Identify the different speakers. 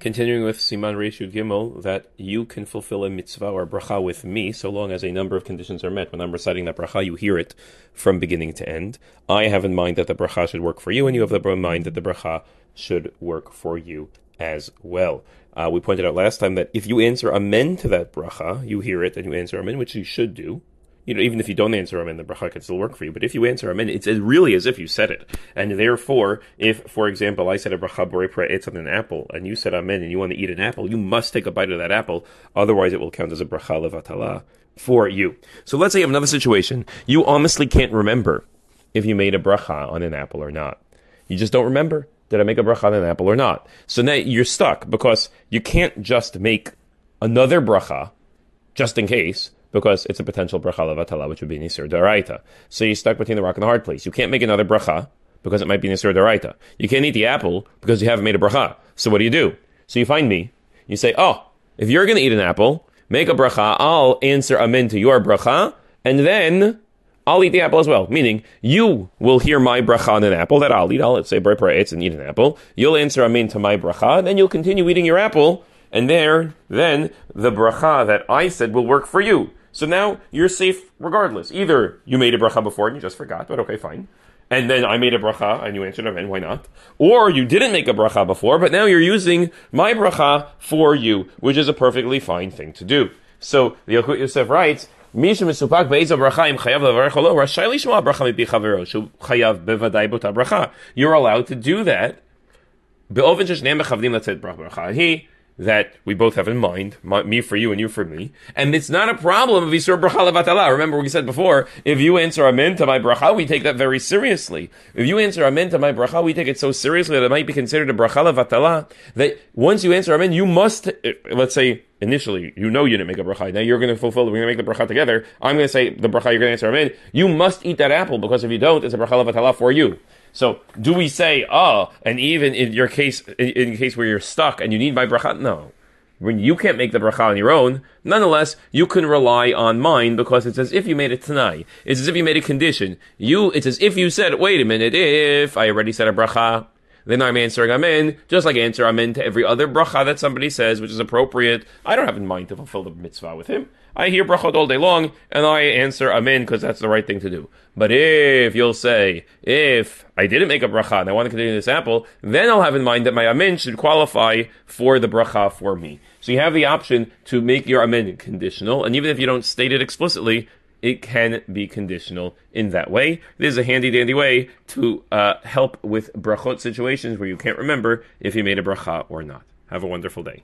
Speaker 1: Continuing with Siman Reshu Gimel, that you can fulfill a mitzvah or a bracha with me, so long as a number of conditions are met. When I'm reciting that bracha, you hear it from beginning to end. I have in mind that the bracha should work for you, and you have in mind that the bracha should work for you as well. Uh, we pointed out last time that if you answer amen to that bracha, you hear it and you answer amen, which you should do you know, even if you don't answer amen, the bracha can still work for you. But if you answer amen, it's really as if you said it. And therefore, if, for example, I said a bracha borei it's on an apple, and you said amen, and you want to eat an apple, you must take a bite of that apple. Otherwise, it will count as a bracha levatala for you. So let's say you have another situation. You honestly can't remember if you made a bracha on an apple or not. You just don't remember. Did I make a bracha on an apple or not? So now you're stuck because you can't just make another bracha just in case because it's a potential bracha levatala, which would be nisir d'oraita. So you're stuck between the rock and the hard place. You can't make another bracha because it might be nisir d'oraita. You can't eat the apple because you haven't made a bracha. So what do you do? So you find me. You say, oh, if you're going to eat an apple, make a bracha. I'll answer amen to your bracha, and then I'll eat the apple as well. Meaning, you will hear my bracha on an apple that I'll eat. I'll say bray it's and eat an apple. You'll answer amen to my bracha, and then you'll continue eating your apple. And there, then the bracha that I said will work for you. So now you're safe regardless. Either you made a bracha before and you just forgot, but okay, fine. And then I made a bracha and you answered amen, why not? Or you didn't make a bracha before, but now you're using my bracha for you, which is a perfectly fine thing to do. So the Yosef writes, Misha. You're allowed to do that. He that we both have in mind, my, me for you and you for me. And it's not a problem if Yisur bracha levatala. Remember what we said before, if you answer amen to my bracha, we take that very seriously. If you answer amen to my bracha, we take it so seriously that it might be considered a bracha levatala, that once you answer amen, you must, eh, let's say, initially, you know you didn't make a bracha. Now you're going to fulfill, we're going to make the bracha together. I'm going to say the bracha, you're going to answer amen. You must eat that apple because if you don't, it's a bracha levatala for you. So do we say, oh, and even in your case, in, in case where you're stuck and you need my bracha? No. When you can't make the bracha on your own, nonetheless, you can rely on mine because it's as if you made it tnai. It's as if you made a condition. You, it's as if you said, wait a minute, if I already said a bracha, then I'm answering amen, just like answer amen to every other bracha that somebody says, which is appropriate. I don't have in mind to fulfill the mitzvah with him. I hear brachot all day long, and I answer amen because that's the right thing to do. But if you'll say, if I didn't make a bracha and I want to continue this apple, then I'll have in mind that my amen should qualify for the bracha for me. So you have the option to make your amen conditional, and even if you don't state it explicitly, it can be conditional in that way. This is a handy dandy way to uh, help with brachot situations where you can't remember if you made a bracha or not. Have a wonderful day.